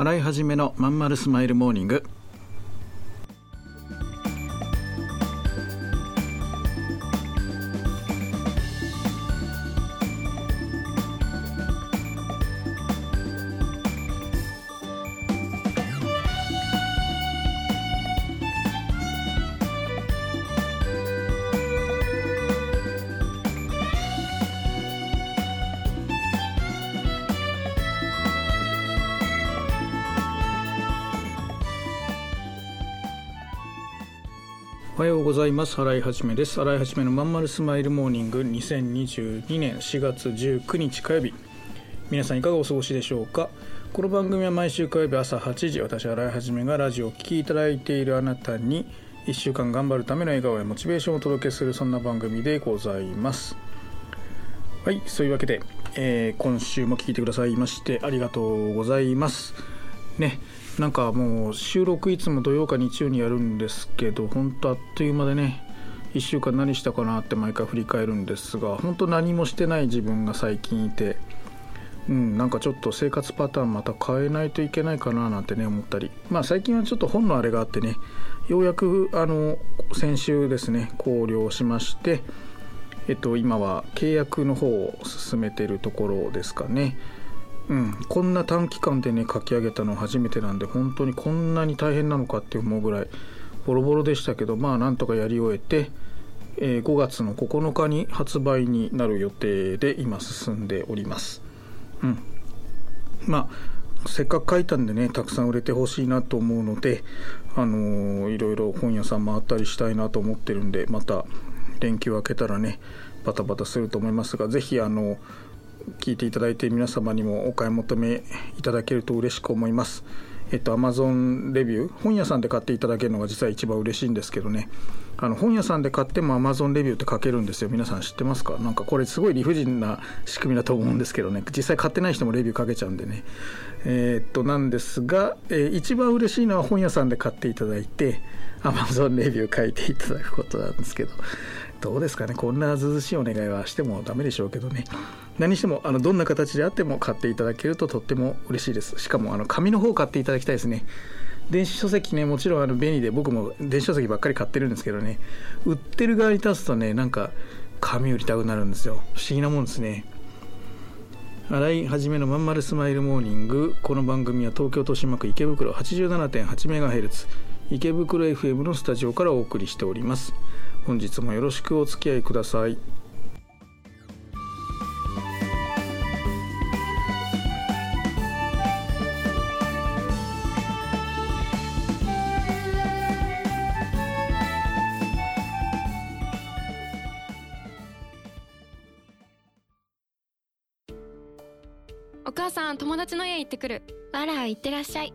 洗い始めのまんまるスマイルモーニング。おはようございます。新井はじめです。新井はじめのまんまるスマイルモーニング。2022年4月19日火曜日皆さんいかがお過ごしでしょうか？この番組は毎週火曜日朝8時私新井はじめがラジオを聴きいただいているあなたに1週間頑張るための笑顔やモチベーションをお届けするそんな番組でございます。はいそういうわけで、えー、今週も聞いてくださいましてありがとうございます。ねなんかもう収録いつも土曜か日曜にやるんですけど本当あっという間でね1週間何したかなって毎回振り返るんですが本当何もしてない自分が最近いてうんなんかちょっと生活パターンまた変えないといけないかななんてね思ったりまあ最近はちょっと本のあれがあってねようやくあの先週ですね考慮しましてえっと今は契約の方を進めているところですかね。うん、こんな短期間でね書き上げたの初めてなんで本当にこんなに大変なのかって思うぐらいボロボロでしたけどまあなんとかやり終えて、えー、5月の9日に発売になる予定で今進んでおります。うん、まあせっかく書いたんでねたくさん売れてほしいなと思うので、あのー、いろいろ本屋さん回ったりしたいなと思ってるんでまた連休明けたらねバタバタすると思いますが是非あのー聞いていただいて皆様にもお買い求めいただけると嬉しく思います。えっと、Amazon レビュー本屋さんで買っていただけるのが実は一番嬉しいんですけどね。あの本屋さんで買っても Amazon レビューって書けるんですよ。皆さん知ってますか？なんかこれすごい理不尽な仕組みだと思うんですけどね。実際買ってない人もレビュー書けちゃうんでね。えー、っとなんですが、えー、一番嬉しいのは本屋さんで買っていただいて Amazon レビュー書いていただくことなんですけど。どうですかね。こんなずずしいお願いはしてもダメでしょうけどね。何してもあのどんな形であっても買っていただけるととっても嬉しいです。しかもあの紙の方を買っていただきたいですね。電子書籍ねもちろんあの便利で僕も電子書籍ばっかり買ってるんですけどね。売ってる側に立つとねなんか紙売りたくなるんですよ。不思議なもんですね。洗い始めのまんまるスマイルモーニング。この番組は東京豊島区池袋 87.8MHz 池袋 FM のスタジオからお送りしております。本日もよろしくお付き合いください。お母さん友達の家行ってくる。あら行ってらっしゃい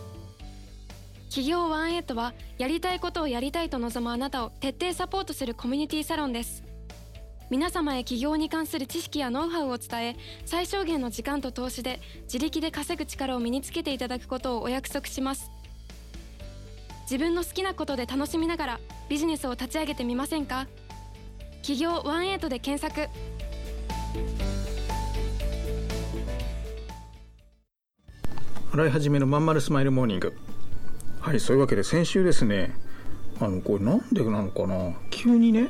企業ワンエイトはやりたいことをやりたいと望むあなたを徹底サポートするコミュニティサロンです。皆様へ起業に関する知識やノウハウを伝え最小限の時間と投資で自力で稼ぐ力を身につけていただくことをお約束します。自分の好きなことで楽しみながらビジネスを立ち上げてみませんか？起業ワンエイトで検索。洗い始めのまんまるスマイルモーニング。はいそういうわけで先週ですねあのこれなんでなのかな急にね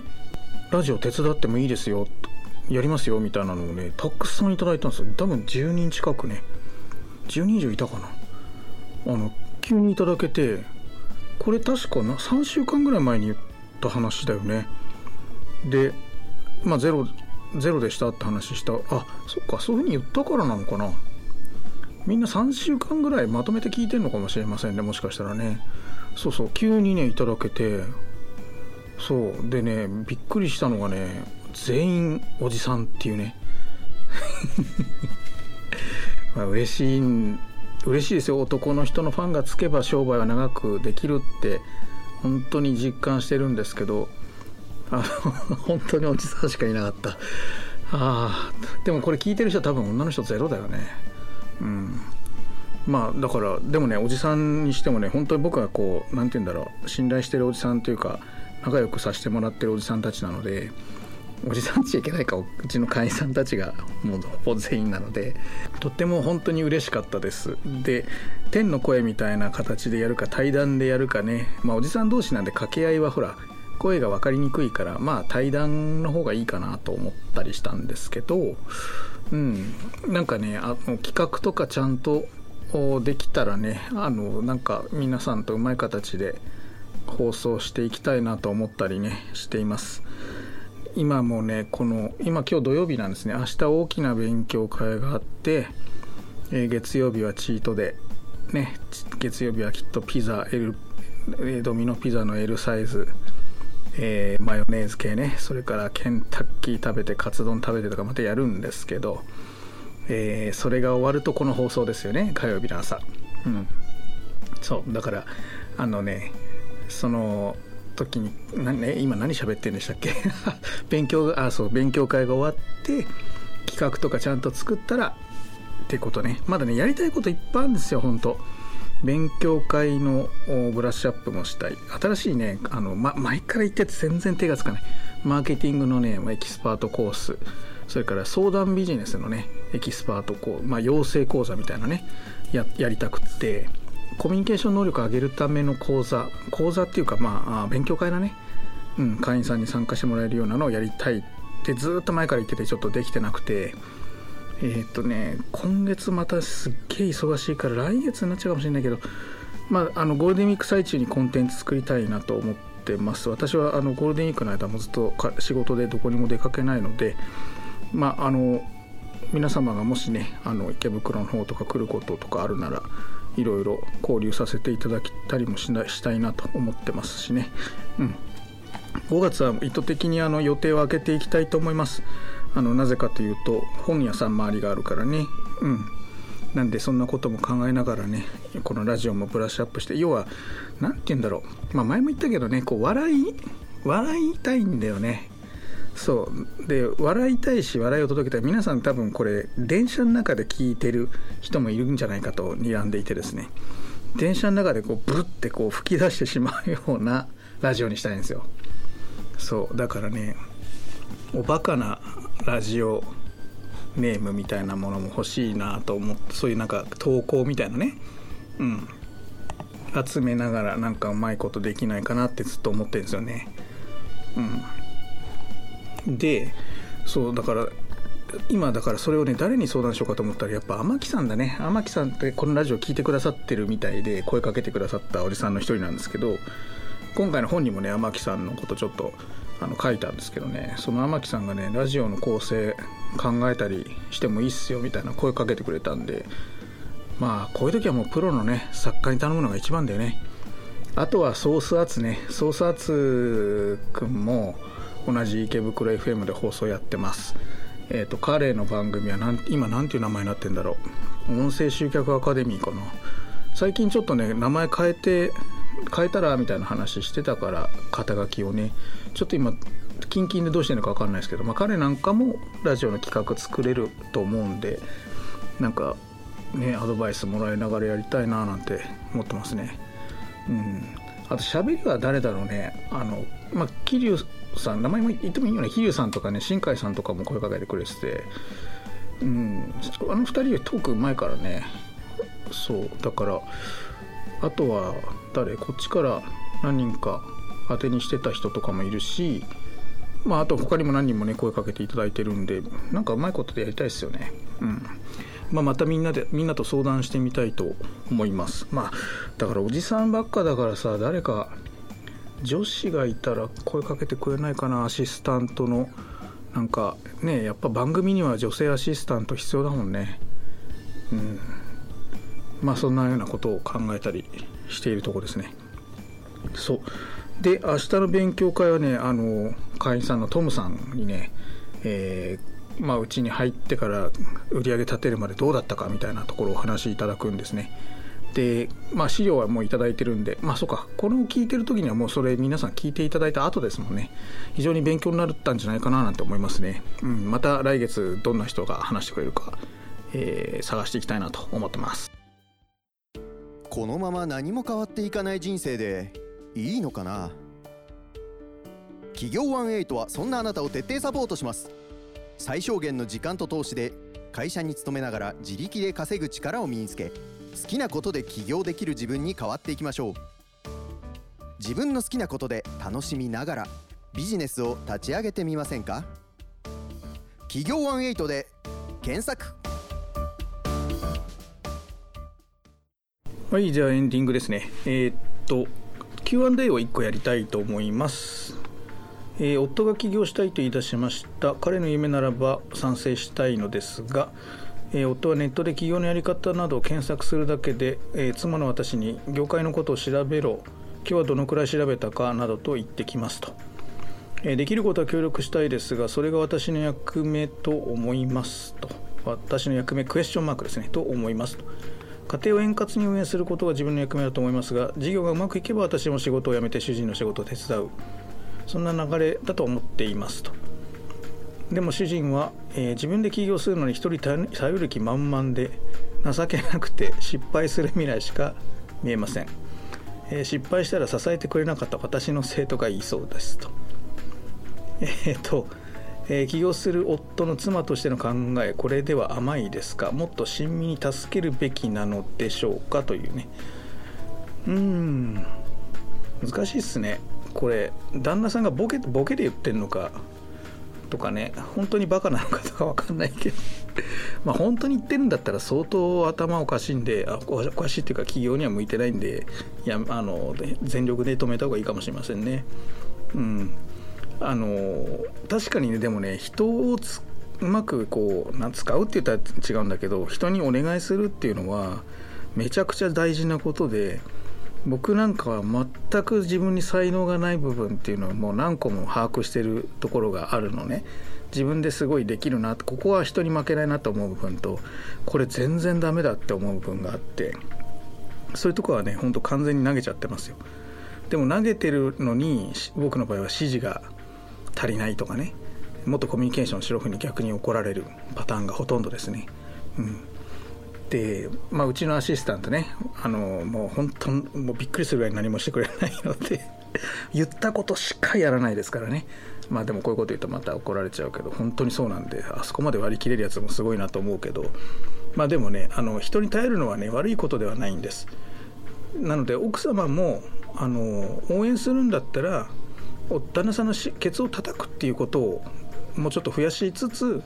ラジオ手伝ってもいいですよやりますよみたいなのをねたくさんいただいたんですよ。多分10人近くね。10人以上いたかな。あの急にいただけてこれ確かな3週間ぐらい前に言った話だよね。でまあゼロゼロでしたって話した。あそっかそういうふうに言ったからなのかな。みんな3週間ぐらいまとめて聞いてんのかもしれませんねもしかしたらね。そうそう急にねいただけて。そうでねびっくりしたのがね全員おじさんっていうね。まあ嬉しい嬉しいですよ。男の人のファンがつけば商売は長くできるって本当に実感してるんですけど。あの 本当におじさんしかいなかった。ああでもこれ聞いてる人は多分女の人ゼロだよね。まあだからでもねおじさんにしてもね本当に僕はこう何て言うんだろう信頼してるおじさんというか仲良くさせてもらってるおじさんたちなのでおじさんちいけないかうちの会員さんたちがもうほぼ全員なのでとっても本当に嬉しかったです。で天の声みたいな形でやるか対談でやるかねまあおじさん同士なんで掛け合いはほら声が分かりにくいからまあ対談の方がいいかなと思ったりしたんですけどうん。なんかねあの企画とかちゃんとできたらねあのなんか皆さんとうまい形で放送していきたいなと思ったりねしています。今もねこの今今日土曜日なんですね。明日大きな勉強会があって、え、月曜日はチートでね月曜日はきっとピザ L ドミノピザの L サイズ。えー、マヨネーズ系ね。それからケンタッキー食べてカツ丼食べてとかまたやるんですけど、えー、それが終わるとこの放送ですよね。火曜日の朝。うん。そう。だからあのねその時にな、ね、今何喋ってんでしたっけ？勉強あそう勉強会が終わって企画とかちゃんと作ったらってことね。まだねやりたいこといっぱいあるんですよ本当。勉強会のブラッシュアップもしたい。新しいねあの、ま、前から言ってて全然手がつかない。マーケティングのねエキスパートコース。それから相談ビジネスのねエキスパートコーまあ、養成講座みたいなねややりたくって。コミュニケーション能力を上げるための講座。講座っていうかまあ勉強会だね、うん、会員さんに参加してもらえるようなのをやりたいってずっと前から言っててちょっとできてなくて。えー、っとね今月またすっげえ忙しいから来月になっちゃうかもしれないけどまああのゴールデンウィーク最中にコンテンツ作りたいなと思ってます。私はあのゴールデンウィークの間もずっと仕事でどこにも出かけないのでまああの皆様がもしねあの池袋の方とか来ることとかあるならいろいろ交流させていただきたりもしなしたいなと思ってますしね、うん、5月は意図的にあの予定を空けていきたいと思います。あのなぜかというと本屋さん周りがあるからね。うん。なんでそんなことも考えながらねこのラジオもブラッシュアップして要は何て言うんだろう。まあ前も言ったけどねこう笑い笑いたいんだよね。そう。で笑いたいし笑いを届けたい。皆さん多分これ電車の中で聞いてる人もいるんじゃないかと睨んでいてですね。電車の中でこうブルってこう吹き出してしまうようなラジオにしたいんですよ。そう。だからねおバカなラジオネームみたいなものも欲しいなと思ってそういうなんか投稿みたいなね。うん。集めながらなんかうまいことできないかなってずっと思ってるんですよね。うん。でそうだから今だからそれをね誰に相談しようかと思ったらやっぱ天木さんだね。天木さんってこのラジオ聞いてくださってるみたいで声かけてくださったおじさんの一人なんですけど今回の本にもね天木さんのことちょっとあの書いたんですけどね。その天木さんがねラジオの構成考えたりしてもいいっすよみたいな声かけてくれたんでまあこういう時はもうプロのね作家に頼むのが一番だよね。あとはソースアーツね。ソースアーツくんも同じ池袋 FM で放送やってます。えっ、ー、と彼の番組はなん今何ていう名前になってんだろう。音声集客アカデミーかな。最近ちょっとね名前変えて変えたらみたいな話してたから肩書きをねちょっと今キンキンでどうしてるのか分かんないですけど、まあ、彼なんかもラジオの企画作れると思うんでなんかねアドバイスもらいながらやりたいななんて思ってますね。うん。あと喋りは誰だろうね。あのまあ桐生さん名前も言ってもいいよね。桐生さんとかね新海さんとかも声かけてくれてて。うん。あの2人よりトーク前からね。そう。だからあとは誰？こっちから何人か当てにしてた人とかもいるしまああと他にも何人もね声かけていただいてるんでなんかうまいことでやりたいですよね。うん。まあ、またみんなでみんなと相談してみたいと思います。まあだからおじさんばっかだからさ誰か女子がいたら声かけてくれないかなアシスタントの。なんかねやっぱ番組には女性アシスタント必要だもんね。うん。まあそんなようなことを考えたりしているとこですねそうで明日の勉強会はねあの会員さんのトムさんにね、えー、まあ、うちに入ってから売り上げ立てるまでどうだったかみたいなところをお話しいただくんですね。で、まあ、資料はもう頂いてるんで、まあ、そうか、これを聞いてる時にはもうそれ皆さん聞いていただいた後ですもんね。非常に勉強になったんじゃないかななんて思いますね。うん、また来月どんな人が話してくれるか、えー、探していきたいなと思ってます。このまま何も変わっていかない人生でいいのかな？企業18はそんなあなたを徹底サポートします。最小限の時間と投資で会社に勤めながら自力で稼ぐ力を身につけ好きなことで起業できる自分に変わっていきましょう。自分の好きなことで楽しみながらビジネスを立ち上げてみませんか？企業18で検索。はいじゃあエンディングですね。えー、っと Q&A を1個やりたいと思います。えー、夫が起業したいと言い出しました。彼の夢ならば賛成したいのですが、えー、夫はネットで起業のやり方などを検索するだけで、えー、妻の私に業界のことを調べろ。今日はどのくらい調べたかなどと言ってきますと、えできることは協力したいですがそれが私の役目と思いますと。私の役目クエスチョンマークですね。と思いますと。家庭を円滑に運営することが自分の役目だと思いますが事業がうまくいけば私も仕事を辞めて主人の仕事を手伝う。そんな流れだと思っていますと。でも主人は、えー、自分で起業するのに一人頼る気満々で情けなくて失敗する未来しか見えません、えー、失敗したら支えてくれなかった私の生徒が言いそうですと。えー、っと、えー、起業する夫の妻としての考えこれでは甘いですか？もっと親身に助けるべきなのでしょうか？というね。うん。難しいっすね。これ旦那さんがボケボケで言ってんのか？とかね。本当にバカなのかとか分かんないけど。まあ本当に言ってるんだったら相当頭おかしいんであおかしいっていうか企業には向いてないんでいやあの全力で止めた方がいいかもしれませんね。うん。あの確かにねでもね人をうまくこうな使うって言ったら違うんだけど人にお願いするっていうのはめちゃくちゃ大事なことで僕なんかは全く自分に才能がない部分っていうのはもう何個も把握してるところがあるのね。自分ですごいできるなここは人に負けないなと思う部分とこれ全然ダメだって思う部分があってそういうとこはねほんと完全に投げちゃってますよ。でも投げてるのに僕の場合は指示が足りないとかね。もっとコミュニケーションしろふうに逆に怒られるパターンがほとんどですね。うん。で、まあ、うちのアシスタントねあのもう本当もうびっくりするぐらい何もしてくれないので 言ったことしかやらないですからね。まあでもこういうこと言うとまた怒られちゃうけど本当にそうなんであそこまで割り切れるやつもすごいなと思うけど。まあでもねあの人に頼るのはね悪いことではないんです。なので奥様もあの応援するんだったら旦那さんのケツを叩くっていうことをもうちょっと増やしつつ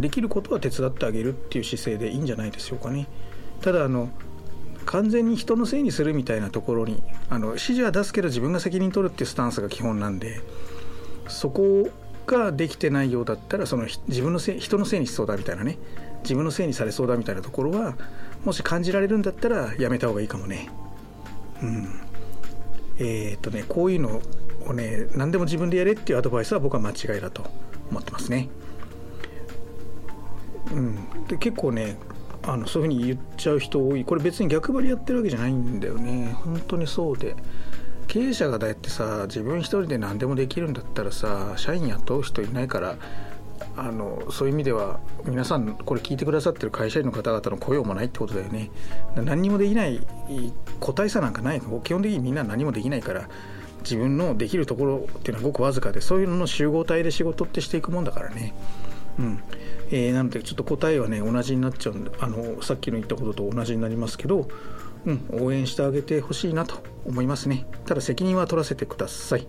できることは手伝ってあげるっていう姿勢でいいんじゃないでしょうかね。ただあの完全に人のせいにするみたいなところにあの指示は出すけど自分が責任取るっていうスタンスが基本なんでそこができてないようだったらその自分のせい人のせいにしそうだみたいなね自分のせいにされそうだみたいなところはもし感じられるんだったらやめた方がいいかもね。うん、えー、っとねこういうのをね何でも自分でやれっていうアドバイスは僕は間違いだと思ってますね。うん、で結構ねあのそういうふうに言っちゃう人多い。これ別に逆張りやってるわけじゃないんだよね。本当にそうで。経営者がだってさ自分一人で何でもできるんだったらさ社員雇う人いないからあのそういう意味では皆さんこれ聞いてくださってる会社員の方々の雇用もないってことだよね。何にもできない個体差なんかない基本的にみんな何もできないから自分のできるところっていうのはごくわずかでそういうのの集合体で仕事ってしていくもんだからね。うん。えー、なのでちょっと答えはね同じになっちゃうんであのさっきの言ったことと同じになりますけど、うん、応援してあげてほしいなと思いますね。ただ責任は取らせてください。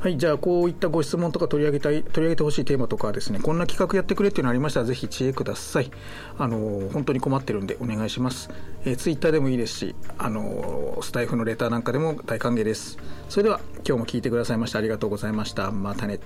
はいじゃあこういったご質問とか取り上げたい取り上げてほしいテーマとかですねこんな企画やってくれっていうのありましたらぜひ知恵ください。あの本当に困ってるんでお願いします、えー、ツイッターでもいいですしあのスタイフのレターなんかでも大歓迎です。それでは今日も聞いてくださいましてありがとうございました。またね。